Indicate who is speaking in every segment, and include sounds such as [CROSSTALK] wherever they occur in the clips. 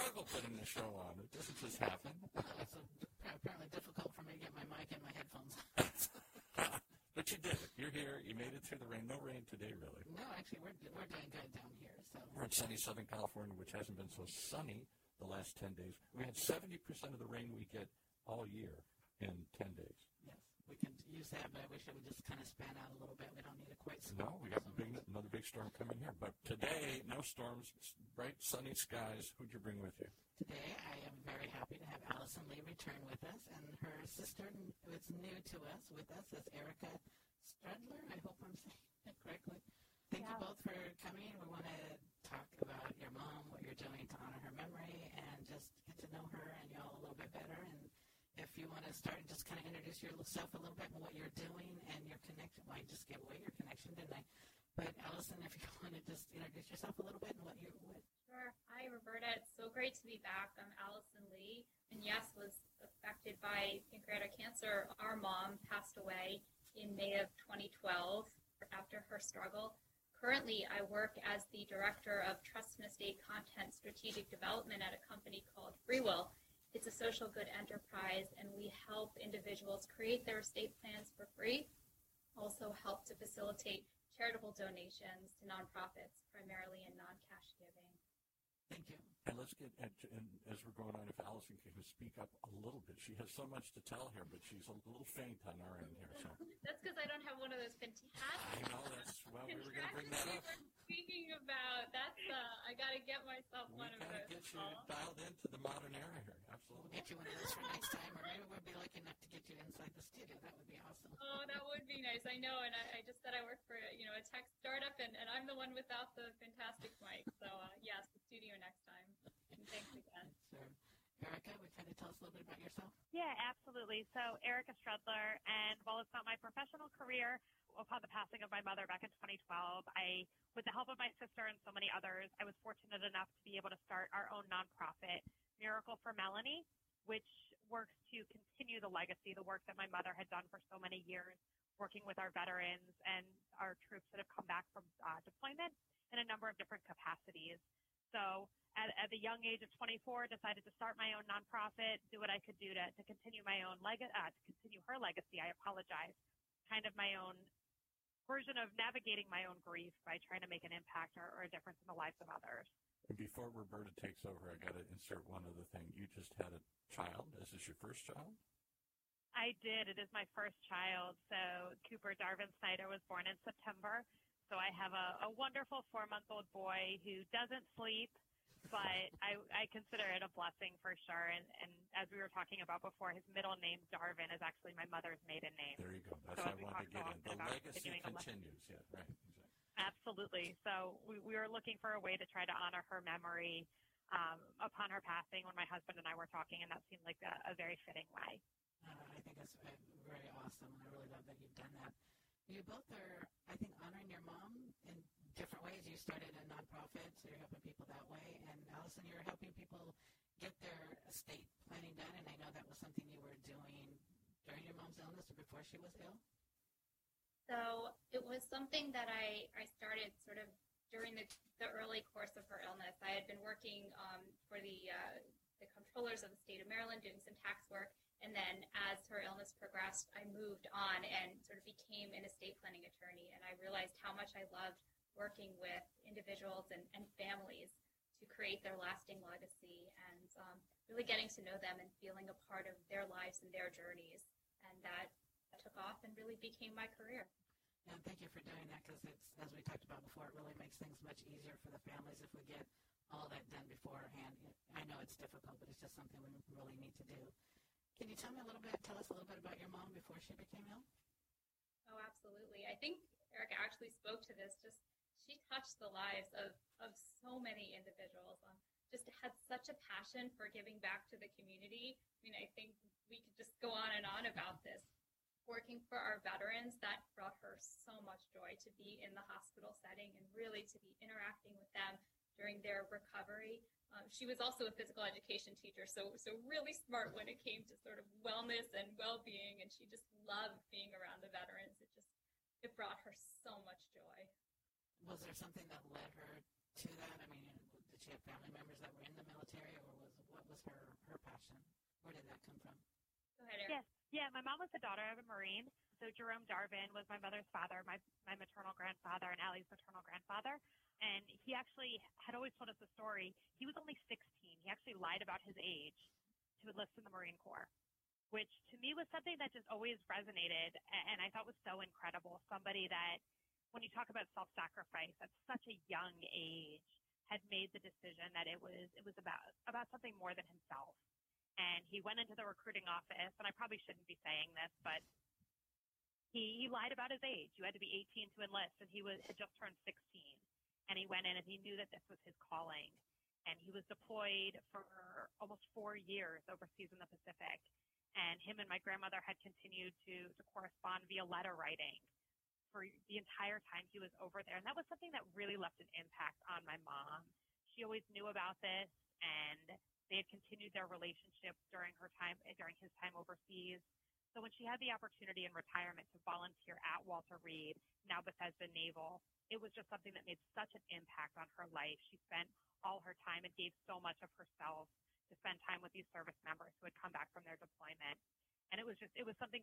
Speaker 1: struggle putting the show on. It doesn't just happen. [LAUGHS]
Speaker 2: It's apparently difficult for me to get my mic and my headphones. [LAUGHS]
Speaker 1: but you did it. You're here. You made it through the rain. No rain today, really.
Speaker 2: no, actually, we're, we're doing good down here. So
Speaker 1: We're in sunny Southern California, which hasn't been so sunny the last 10 days. We had 70% of the rain we get all year in 10 days.
Speaker 2: yes, we can use that, but I wish it would just kind of span out a little bit. We don't need it quite so.
Speaker 1: No, we got
Speaker 2: so
Speaker 1: big, another big storm coming here. But today, no storms, bright sunny skies. Who'd you bring with you?
Speaker 2: Today, I am very happy to have Allison Lee return with us, and her sister, who is new to us, with us is Erica Stradler. I hope I'm [LAUGHS] saying that correctly. Thank you both for coming. We want to talk about your mom, what you're doing to honor her memory, and just get to know her and y'all a little bit better. And if you want to start, and just kind of introduce yourself a little bit and what you're doing and your connection. Well, I just gave away your connection, didn't I? But Allison, if you [LAUGHS] want to just introduce yourself a little bit and what you what
Speaker 3: Sure. Hi, Roberta. It's so great to be back. I'm Allison Lee, and yes, was affected by pancreatic cancer. Our mom passed away in May of 2012 after her struggle. Currently, I work as the director of Trust and Estate Content Strategic Development at a company called Freewill. It's a social good enterprise, and we help individuals create their estate plans for free. Also, help to facilitate charitable donations to nonprofits, primarily in non-cash giving.
Speaker 2: thank you.
Speaker 1: And let's get, and, and as we're going on, if Allison can speak up a little bit. She has so much to tell here, but she's a little faint on our end here. So [LAUGHS]
Speaker 3: That's because I don't have one of those fantastic.
Speaker 1: I know that's, well, we were going to bring that up.
Speaker 3: Contractions Speaking about that's uh, I got to get myself
Speaker 1: We
Speaker 3: one of
Speaker 1: got to
Speaker 3: those.
Speaker 1: get you
Speaker 3: Paul.
Speaker 1: dialed into the modern era here.
Speaker 2: We'll
Speaker 1: Absolutely.
Speaker 2: get you one of those for next time, or maybe we'll be lucky enough to get you inside the studio. That would be awesome.
Speaker 3: Oh, that would be nice. I know, and I, I just said I work for you know a tech startup, and, and I'm the one without the fantastic mic. So uh, yes, the studio next time. And thanks again.
Speaker 2: So, Erica, would kind of tell us a little bit about yourself?
Speaker 4: Yeah, absolutely. So Erica Strudler, and while it's not my professional career, upon the passing of my mother back in 2012, I, with the help of my sister and so many others, I was fortunate enough to be able to start our own nonprofit, Miracle for Melanie, which works to continue the legacy, the work that my mother had done for so many years, working with our veterans and our troops that have come back from uh, deployment in a number of different capacities. So at, at the young age of 24, decided to start my own nonprofit, do what I could do to, to continue my own leg, uh, to continue her legacy. I apologize. Kind of my own version of navigating my own grief by trying to make an impact or, or a difference in the lives of others.
Speaker 1: And before Roberta takes over, I got to insert one other thing. You just had a child. Is this your first child?
Speaker 4: I did. It is my first child. So Cooper Darvin Snyder was born in September. So I have a, a wonderful four month old boy who doesn't sleep, but I, I consider it a blessing for sure. And, and as we were talking about before, his middle name, Darvin, is actually my mother's maiden name.
Speaker 1: There you go. That's
Speaker 4: So
Speaker 1: what I
Speaker 4: as we
Speaker 1: wanted to get
Speaker 4: talked
Speaker 1: in.
Speaker 4: so
Speaker 1: The
Speaker 4: about
Speaker 1: legacy
Speaker 4: continuing
Speaker 1: continues. Yeah, right. Exactly.
Speaker 4: Absolutely. So we, we were looking for a way to try to honor her memory um, upon her passing when my husband and I were talking, and that seemed like a, a very fitting way.
Speaker 2: Uh, I think that's uh, very awesome, and I really love that you've done that. You both are, I think, honoring your mom in different ways. You started a nonprofit, so you're helping people that way. And Allison, you're helping people get their estate planning done, and I know that was something you were doing during your mom's illness or before she was ill.
Speaker 3: So it was something that I, I started sort of during the, the early course of her illness. I had been working um, for the, uh, the controllers of the state of Maryland doing some tax work. And then as her illness progressed, I moved on and sort of became an estate planning attorney. And I realized how much I loved working with individuals and, and families to create their lasting legacy and um, really getting to know them and feeling a part of their lives and their journeys. And that took off and really became my career.
Speaker 2: And thank you for doing that because it's, as we talked about before, it really makes things much easier for the families if we get all that done beforehand. I know it's difficult, but it's just something we really need to do. Can you tell me a little bit, tell us a little bit about your mom before she became ill?
Speaker 3: Oh, absolutely. I think Erica actually spoke to this. Just she touched the lives of, of so many individuals. Um, just had such a passion for giving back to the community. I mean, I think we could just go on and on about this. Working for our veterans, that brought her so much joy to be in the hospital setting and really to be interacting with them during their recovery. Um, she was also a physical education teacher, so so really smart when it came to sort of wellness and well-being, and she just loved being around the veterans. It just it brought her so much joy.
Speaker 2: Was there something that led her to that? I mean, did she have family members that were in the military, or was what was her her passion? Where did that come from?
Speaker 3: Go ahead, Erin.
Speaker 4: Yes. Yeah, my mom was the daughter of a Marine. So Jerome Darvin was my mother's father, my my maternal grandfather, and Allie's maternal grandfather. And he actually had always told us the story. He was only 16. He actually lied about his age to enlist in the Marine Corps, which to me was something that just always resonated and I thought was so incredible. Somebody that, when you talk about self-sacrifice at such a young age, had made the decision that it was it was about about something more than himself. And he went into the recruiting office, and I probably shouldn't be saying this, but he, he lied about his age. You had to be 18 to enlist, and he was had just turned 16 and he went in and he knew that this was his calling. And he was deployed for almost four years overseas in the Pacific. And him and my grandmother had continued to, to correspond via letter writing for the entire time he was over there. And that was something that really left an impact on my mom. She always knew about this and they had continued their relationship during her time during his time overseas. So when she had the opportunity in retirement to volunteer at Walter Reed, now Bethesda Naval, it was just something that made such an impact on her life. She spent all her time and gave so much of herself to spend time with these service members who had come back from their deployment. And it was just, it was something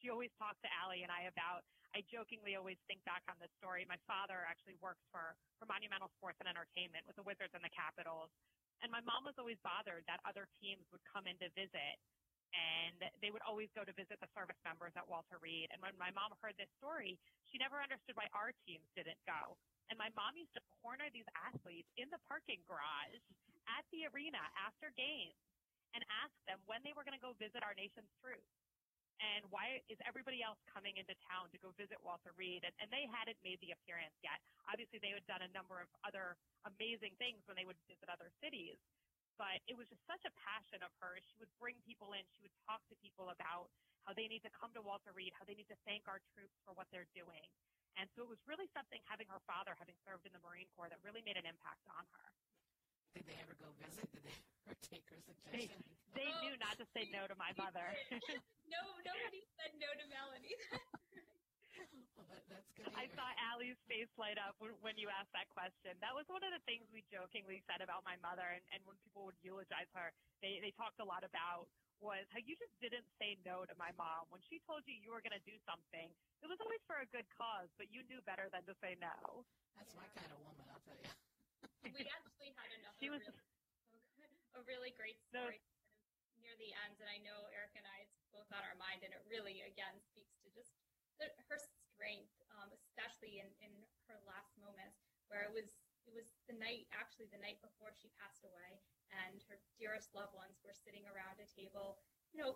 Speaker 4: she always talked to Allie and I about. I jokingly always think back on this story. My father actually works for, for Monumental Sports and Entertainment with the Wizards and the Capitals. And my mom was always bothered that other teams would come in to visit and they would always go to visit the service members at Walter Reed. And when my mom heard this story, she never understood why our teams didn't go. And my mom used to corner these athletes in the parking garage at the arena after games and ask them when they were going to go visit our nation's troops. And why is everybody else coming into town to go visit Walter Reed? And, and they hadn't made the appearance yet. Obviously, they had done a number of other amazing things when they would visit other cities but it was just such a passion of hers. She would bring people in. She would talk to people about how they need to come to Walter Reed, how they need to thank our troops for what they're doing. And so it was really something having her father having served in the Marine Corps that really made an impact on her.
Speaker 2: Did they ever go visit? Did they ever take her suggestion?
Speaker 4: They, they
Speaker 3: Oh.
Speaker 4: knew not to say no to my mother. [LAUGHS]
Speaker 3: no, nobody said no to Melanie. [LAUGHS]
Speaker 2: Well, that, that's good. to
Speaker 4: I saw Allie's face light up when, when you asked that question. That was one of the things we jokingly said about my mother, and, and when people would eulogize her, they, they talked a lot about was how you just didn't say no to my mom. When she told you you were going to do something, it was always for a good cause, but you knew better than to say no.
Speaker 2: That's my kind of woman, I'll tell you. [LAUGHS]
Speaker 3: we actually had another
Speaker 4: She was-
Speaker 3: really, a really great
Speaker 4: No.
Speaker 3: story near the end, and I know Eric and I it's both on our mind, and it really again speaks to just the, her strength, in, in her last moments, where it was it was the night actually the night before she passed away, and her dearest loved ones were sitting around a table, you know,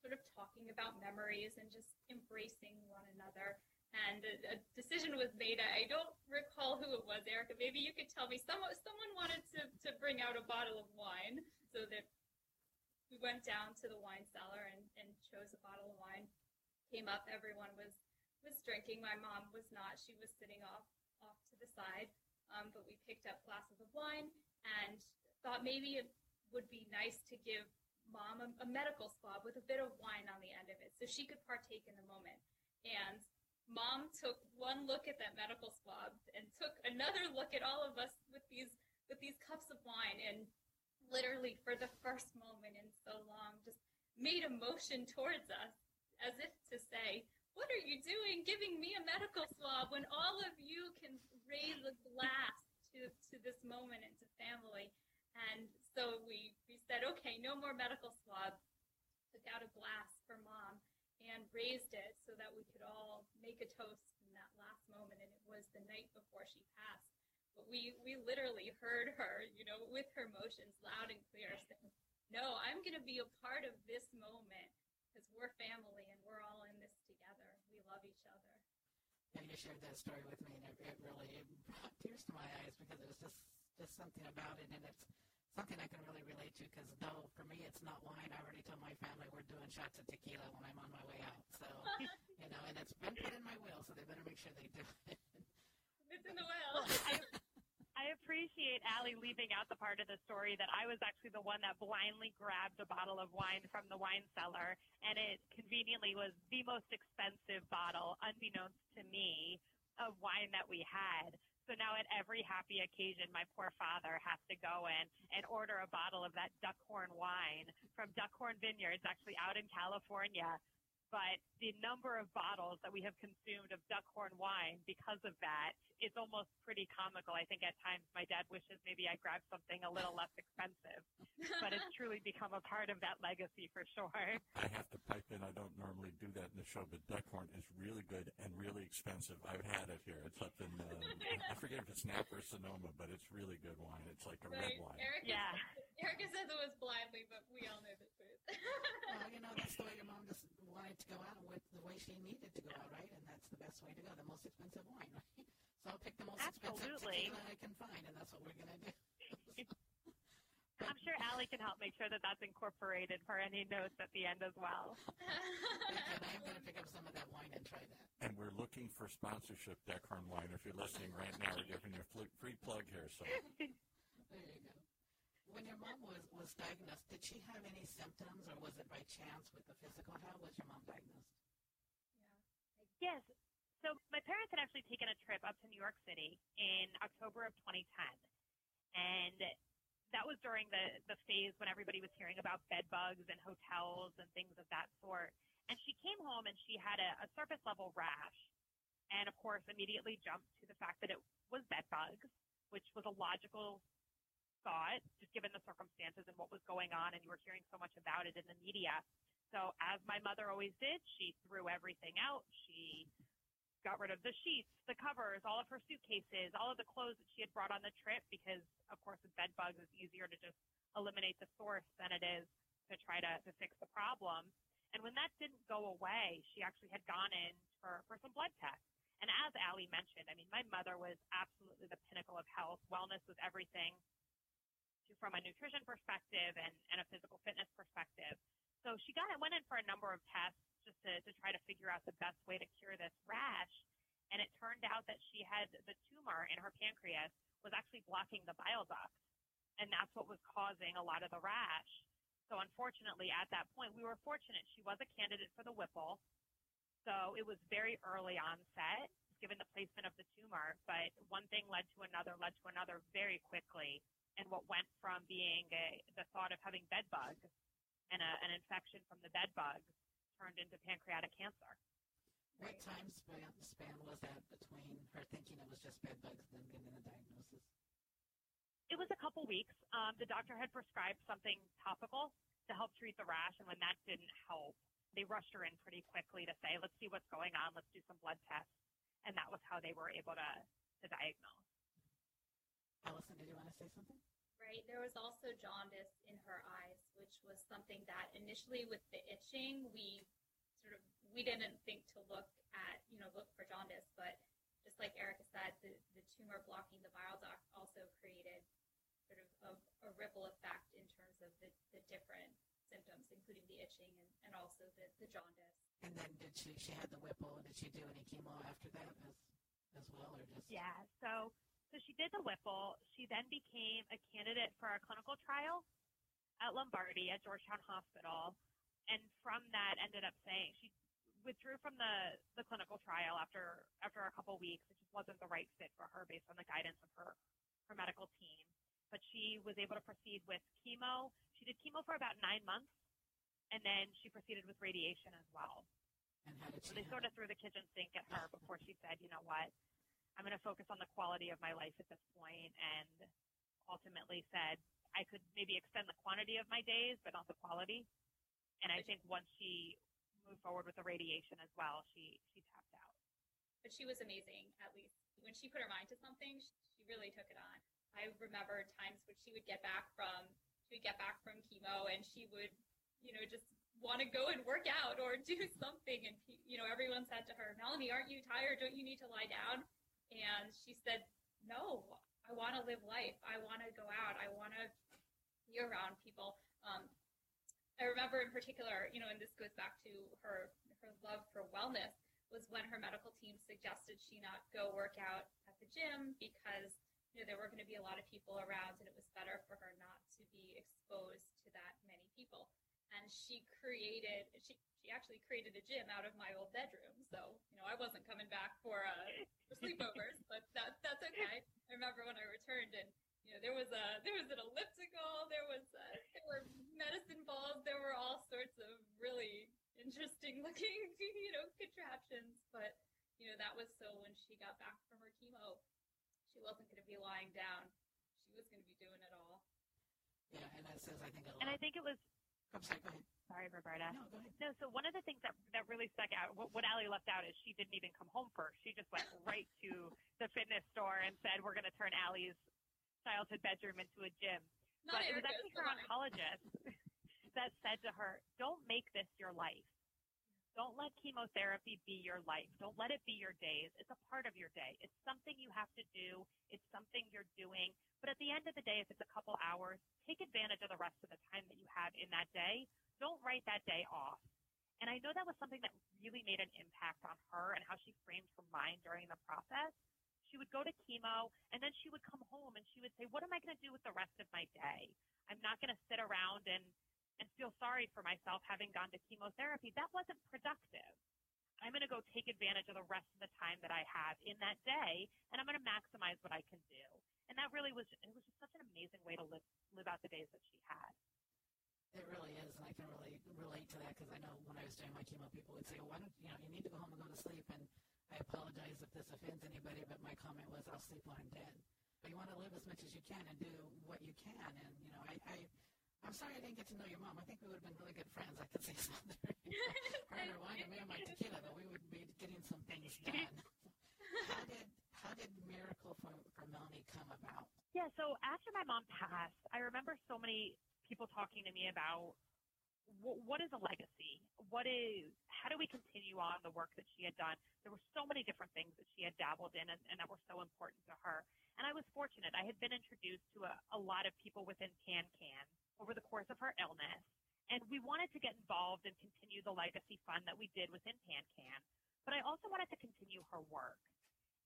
Speaker 3: sort of talking about memories and just embracing one another and a, a decision was made. I don't recall who it was, Erica. Maybe you could tell me. Someone someone wanted to, to bring out a bottle of wine, so that we went down to the wine cellar and, and chose a bottle of wine. Came up, everyone was was drinking. My mom was not. She was sitting off off to the side. Um, but we picked up glasses of wine and thought maybe it would be nice to give mom a, a medical swab with a bit of wine on the end of it so she could partake in the moment. And mom took one look at that medical swab and took another look at all of us with these with these cups of wine and literally for the first moment in so long just made a motion towards us as if to say what are you doing giving me a medical swab when all of you can raise a glass to, to this moment and to family and so we, we said okay no more medical swab took out a glass for mom and raised it so that we could all make a toast in that last moment. And it was the night before she passed. But we, we literally heard her, you know, with her motions loud and clear saying, No, I'm going to be a part of this moment because we're family and we're all in love each other.
Speaker 2: Yeah, you shared that story with me, and it, it really it brought tears to my eyes because it was just just something about it, and it's something I can really relate to. Because though for me it's not wine, I already told my family we're doing shots of tequila when I'm on my way out. So [LAUGHS] you know, and it's been put in my will, so they better make sure they do it.
Speaker 3: It's in the will. [LAUGHS]
Speaker 4: I, I appreciate Allie leaving out the part of the story that I was actually the one that blindly grabbed a bottle of wine from the wine cellar, and it conveniently was the most expensive bottle, unbeknownst to me, of wine that we had. So now at every happy occasion, my poor father has to go in and order a bottle of that Duckhorn wine from Duckhorn Vineyards, actually out in California. But the number of bottles that we have consumed of Duckhorn wine because of that is almost pretty comical. I think at times my dad wishes maybe I grabbed something a little less expensive, but it's [LAUGHS] truly become a part of that legacy for sure.
Speaker 1: I have to pipe in. I don't normally do that in the show, but Duckhorn is really good and really expensive. I've had it here. It's up in, uh, I [LAUGHS] forget if it's Napa or Sonoma, but it's really good wine. It's like a red wine.
Speaker 3: Erica,
Speaker 4: Yeah.
Speaker 3: Erica says it was blindly, but we all know the truth.
Speaker 2: well, you know, that's the way your mom just wanted to go out with the way she needed to go out, right? And that's the best way to go, the most expensive wine, [LAUGHS] right? So I'll pick the most expensive
Speaker 4: Absolutely.
Speaker 2: tequila I can find, and that's what we're gonna do. [LAUGHS]
Speaker 4: I'm sure Allie can help make sure that that's incorporated for any notes at the end as well. [LAUGHS]
Speaker 2: and I am gonna pick up some of that wine and try that.
Speaker 1: And we're looking for sponsorship, Duckhorn Wine. If you're listening right now, we're giving you a free plug here. So
Speaker 2: There you go. When your mom was, was diagnosed, did she have any symptoms, or was it by chance with the physical? How was your mom diagnosed? Yeah.
Speaker 4: Yes. So my parents had actually taken a trip up to New York City in October of 2010. And that was during the, the phase when everybody was hearing about bed bugs and hotels and things of that sort. And she came home and she had a, a surface level rash. And of course, immediately jumped to the fact that it was bed bugs, which was a logical thought, just given the circumstances and what was going on. And you were hearing so much about it in the media. So as my mother always did, she threw everything out. She got rid of the sheets, the covers, all of her suitcases, all of the clothes that she had brought on the trip because, of course, with bed bugs, it's easier to just eliminate the source than it is to try to, to fix the problem. And when that didn't go away, she actually had gone in for, for some blood tests. And as Allie mentioned, I mean, my mother was absolutely the pinnacle of health. Wellness was everything from a nutrition perspective and, and a physical fitness perspective. So she got went in for a number of tests just to, to try to figure out the best way to cure this rash. And it turned out that she had the tumor in her pancreas was actually blocking the bile duct. And that's what was causing a lot of the rash. So unfortunately, at that point, we were fortunate. She was a candidate for the Whipple. So it was very early onset, given the placement of the tumor. But one thing led to another, led to another very quickly. And what went from being a, the thought of having bed bugs and a, an infection from the bed bugs turned into pancreatic cancer.
Speaker 2: What time span, span was that between her thinking it was just bed bugs and then getting the diagnosis?
Speaker 4: It was a couple weeks. Um, the doctor had prescribed something topical to help treat the rash, and when that didn't help, they rushed her in pretty quickly to say, let's see what's going on, let's do some blood tests. And that was how they were able to, to diagnose.
Speaker 2: Allison, did you want to say something?
Speaker 3: Right. There was also jaundice in her eyes, which was something that initially with the itching, we sort of we didn't think to look at, you know, look for jaundice, but just like Erica said, the, the tumor blocking the bile duct also created sort of a, a ripple effect in terms of the, the different symptoms, including the itching and, and also the, the jaundice.
Speaker 2: And then did she she had the Whipple? Did she do any chemo after that as as well, or just
Speaker 4: Yeah. So so she did the Whipple. She then became a candidate for a clinical trial at Lombardi at Georgetown Hospital, and from that ended up saying she withdrew from the the clinical trial after after a couple weeks. It just wasn't the right fit for her based on the guidance of her her medical team. But she was able to proceed with chemo. She did chemo for about nine months, and then she proceeded with radiation as well.
Speaker 2: And how did
Speaker 4: So they sort of threw the kitchen sink at her before she said, you know what, I'm going to focus on the quality of my life at this point, and ultimately said I could maybe extend the quantity of my days, but not the quality. And I think once she moved forward with the radiation as well, she she tapped out.
Speaker 3: but she was amazing at least. When she put her mind to something she really took it on. I remember times when she would get back from she would get back from chemo and she would you know just want to go and work out or [LAUGHS] do something. And you know everyone said to her melanie aren't you tired? Don't you need to lie down and she said no I want to live life. I want to go out. I want to be around people. Um, I remember in particular, you know, and this goes back to her her love for wellness was when her medical team suggested she not go work out at the gym because you know there were going to be a lot of people around and it was better for her not to be exposed to that many people. And she created she she actually created a gym out of my old bedroom. So you know I wasn't coming back for uh, for sleepovers, but that that's okay. I remember when I returned and you know, there was a there was an elliptical, there was a, there were medicine balls, there were all sorts of really interesting [LAUGHS] looking, you know, contraptions. But you know, that was so when she got back from her chemo, she wasn't going to be lying down; she was going to be doing it all.
Speaker 2: Yeah, and that says I think a lot.
Speaker 4: And I think it was.
Speaker 2: I'm sorry. Go ahead.
Speaker 4: Sorry, Roberta.
Speaker 2: No, go ahead.
Speaker 4: No, so one of the things that that really stuck out, what, what Allie left out is she didn't even come home first. She just went right to the fitness store and said, "We're going to turn Allie's childhood bedroom into a gym."
Speaker 3: Not
Speaker 4: but it was actually her oncologist [LAUGHS] that said to her, "Don't make this your life. Don't let chemotherapy be your life. Don't let it be your days. It's a part of your day. It's something you have to do. It's something you're doing. But at the end of the day, if it's a couple hours, take advantage of the rest of the time that you have in that day. Don't write that day off." And I know that was something that really made an impact on her and how she framed her mind during the process she would go to chemo and then she would come home and she would say, What am I going to do with the rest of my day? I'm not going to sit around and, and feel sorry for myself having gone to chemotherapy. That wasn't productive. I'm going to go take advantage of the rest of the time that I have in that day and I'm going to maximize what I can do. And that really was, it was just such an amazing way to live, live out the days that she had.
Speaker 2: It really is, and I can really relate to that because I know when I was doing my chemo, people would say, "Why don't you know you need to go home and go to sleep?" And I apologize if this offends anybody, but my "I'll sleep when I'm dead." But you want to live as much as you can and do what you can. And you know, I, I I'm sorry I didn't get to know your mom. I think we would have been really good friends. I could say [LAUGHS] something. Her and her wine and me and my tequila, but we would be getting some things [LAUGHS] done. how did how did Miracle for, for Melanie come about?
Speaker 4: Yeah, so after my mom passed, I remember so many people talking to me about wh- what is a legacy? What is, how do we continue on the work that she had done? There were so many different things that she had dabbled in and, and that were so important to her. And I was fortunate. I had been introduced to a, a lot of people within PanCan over the course of her illness. And we wanted to get involved and continue the legacy fund that we did within PanCan. But I also wanted to continue her work.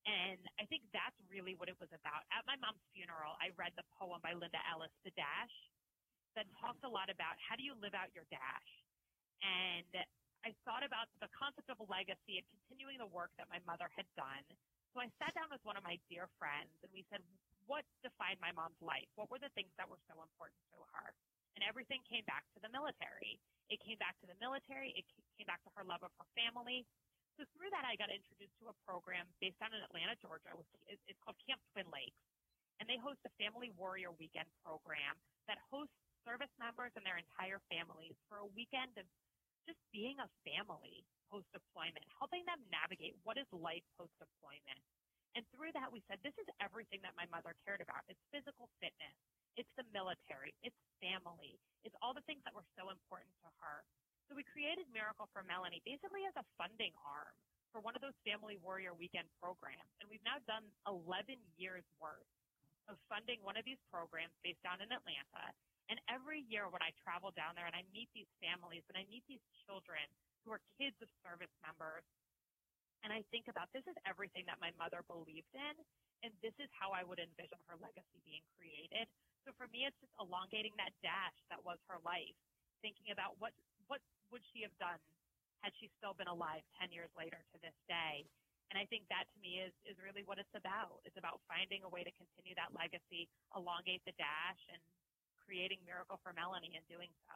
Speaker 4: And I think that's really what it was about. At my mom's funeral, I read the poem by Linda Ellis, The Dash, that talks a lot about how do you live out your dash. And I thought about the concept of a legacy and continuing the work that my mother had done. So I sat down with one of my dear friends and we said, what defined my mom's life? What were the things that were so important to her? And everything came back to the military. It came back to the military. It came back to her love of her family. So through that, I got introduced to a program based out in Atlanta, Georgia. It's called Camp Twin Lakes. And they host a Family Warrior Weekend program that hosts service members and their entire families for a weekend of just being a family post deployment, helping them navigate what is life post deployment. And through that, we said, this is everything that my mother cared about. It's physical fitness. It's the military. It's family. It's all the things that were so important to her. So we created Miracle for Melanie basically as a funding arm for one of those Family Warrior Weekend programs. And we've now done 11 years worth of funding one of these programs based down in Atlanta. And every year when I travel down there and I meet these families and I meet these children who are kids of service members, and I think about this is everything that my mother believed in, and this is how I would envision her legacy being created. So for me, it's just elongating that dash that was her life, thinking about what what would she have done had she still been alive 10 years later to this day. And I think that to me is, is really what it's about. It's about finding a way to continue that legacy, elongate the dash, and creating Miracle for Melanie and doing so.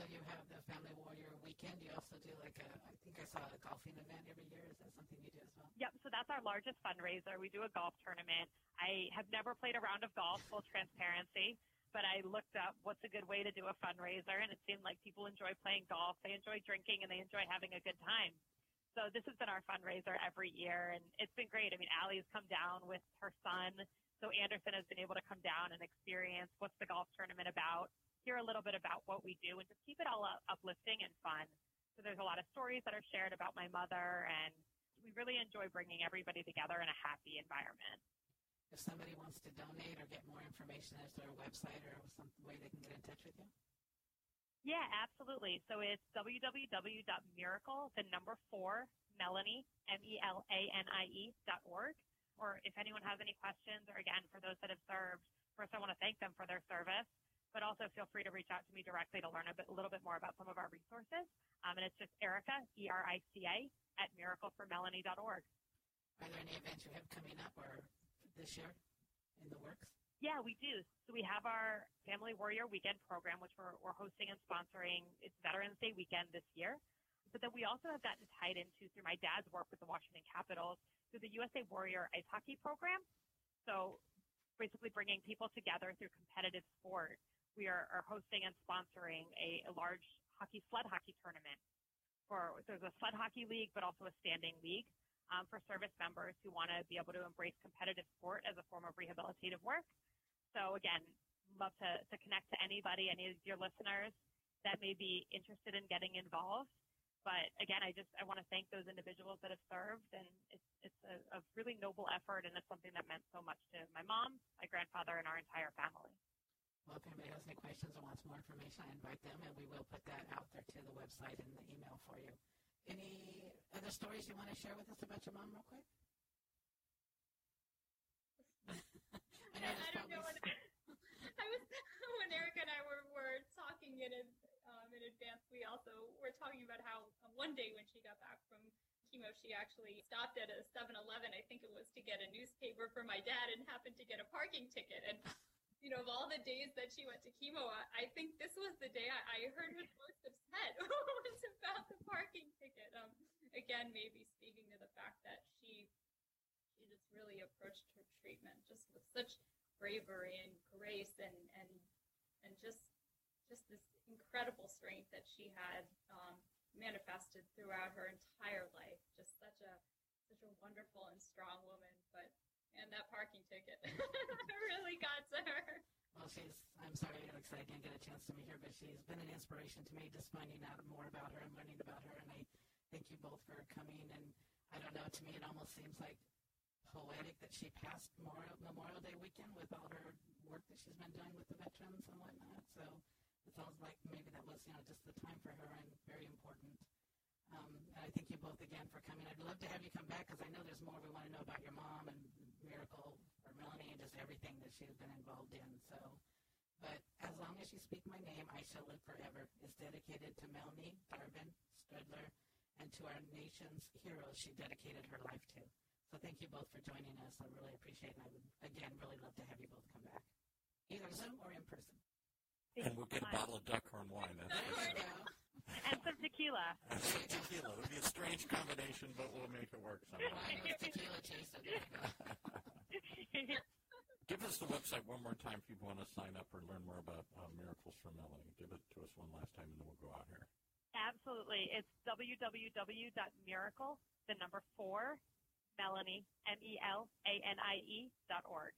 Speaker 2: So you have the Family Warrior Weekend. You also do like a, I think I saw a golfing event every year. Is that something you do as well?
Speaker 4: Yep, so that's our largest fundraiser. We do a golf tournament. I have never played a round of golf, full transparency, but I looked up what's a good way to do a fundraiser, and it seemed like people enjoy playing golf, they enjoy drinking, and they enjoy having a good time. So this has been our fundraiser every year, and it's been great. I mean, Allie's come down with her son, so Anderson has been able to come down and experience what's the golf tournament about, hear a little bit about what we do, and just keep it all up- uplifting and fun. So there's a lot of stories that are shared about my mother, and we really enjoy bringing everybody together in a happy environment.
Speaker 2: if somebody wants to donate or get more information, is there a website or some way they can get in touch with you?
Speaker 4: Yeah, absolutely. So it's www.miracle, the number four, Melanie, M-E-L-A-N-I-E dot org. Or if anyone has any questions, or again, for those that have served, first I want to thank them for their service, but also feel free to reach out to me directly to learn a, bit, a little bit more about some of our resources. Um, and it's just Erica, E-R-I-C-A, at miracleformelanie.org.
Speaker 2: Are there any events you have coming up or this year in the works?
Speaker 4: Yeah, we do. So we have our Family Warrior Weekend program, which we're, we're hosting and sponsoring. It's Veterans Day weekend this year. But then we also have gotten tied into through my dad's work with the Washington Capitals through the USA Warrior Ice Hockey program. So basically bringing people together through competitive sport. We are, are hosting and sponsoring a, a large hockey sled hockey tournament. For there's a sled hockey league, but also a standing league um, for service members who want to be able to embrace competitive sport as a form of rehabilitative work. So again, love to, to connect to anybody, any of your listeners that may be interested in getting involved. But again, I just I want to thank those individuals that have served, and it's it's a, a really noble effort, and it's something that meant so much to my mom, my grandfather, and our entire family.
Speaker 2: Well, if anybody has any questions or wants more information, I invite them, and we will put that out there to the website and the email for you. Any other stories you want to share with us about your mom, real quick? I [LAUGHS] know
Speaker 3: I don't know [LAUGHS]
Speaker 2: probably
Speaker 3: when [LAUGHS] I was when Erica and I were, were talking in ad- um, in advance. We also were talking about how um, one day when she got back from chemo, she actually stopped at a 7-Eleven. I think it was to get a newspaper for my dad, and happened to get a parking ticket. And you know, of all the days that she went to chemo, I, I think this was the day I, I heard her most upset [LAUGHS] was about the parking ticket. Um, again, maybe speaking to the fact that she she just really approached her treatment just with such bravery and grace and and and just just this incredible strength that she had um, manifested throughout her entire life. Just such a such a wonderful and strong woman. But and that parking ticket [LAUGHS] really got to her.
Speaker 2: Well, she's, I'm sorry, Alex, I didn't get a chance to meet her, but she's been an inspiration to me just finding out more about her and learning about her. And I thank you both for coming. And I don't know, to me, it almost seems like poetic that she passed Memorial, Memorial Day weekend with all her work that she's been doing with the veterans and whatnot. So it sounds like maybe that was, you know, just the time for her and very important. Um, and I thank you both again for coming. I'd love to have you come back because I know there's more we want to know about your mom and Miracle or Melanie and just everything that she's been involved in. So, but as long as you speak my name, I shall live forever is dedicated to Melanie Darvin Strudler and to our nation's heroes she dedicated her life to. So thank you both for joining us. I really appreciate it. And I would, again, really love to have you both come back, either Zoom or in person.
Speaker 1: And we'll get a bottle of duckhorn wine. That's for
Speaker 2: There
Speaker 1: sure.
Speaker 4: And some tequila. [LAUGHS]
Speaker 1: And some tequila. It'll be a strange combination, but we'll make it work somehow.
Speaker 2: Tequila chaser. There. [LAUGHS]
Speaker 1: Give us the website one more time if you want to sign up or learn more about uh, Miracles for Melanie. Give it to us one last time, and then we'll go out here.
Speaker 4: Absolutely. It's www.miracle, the number four, Melanie, M-E-L-A-N-I-E dot org.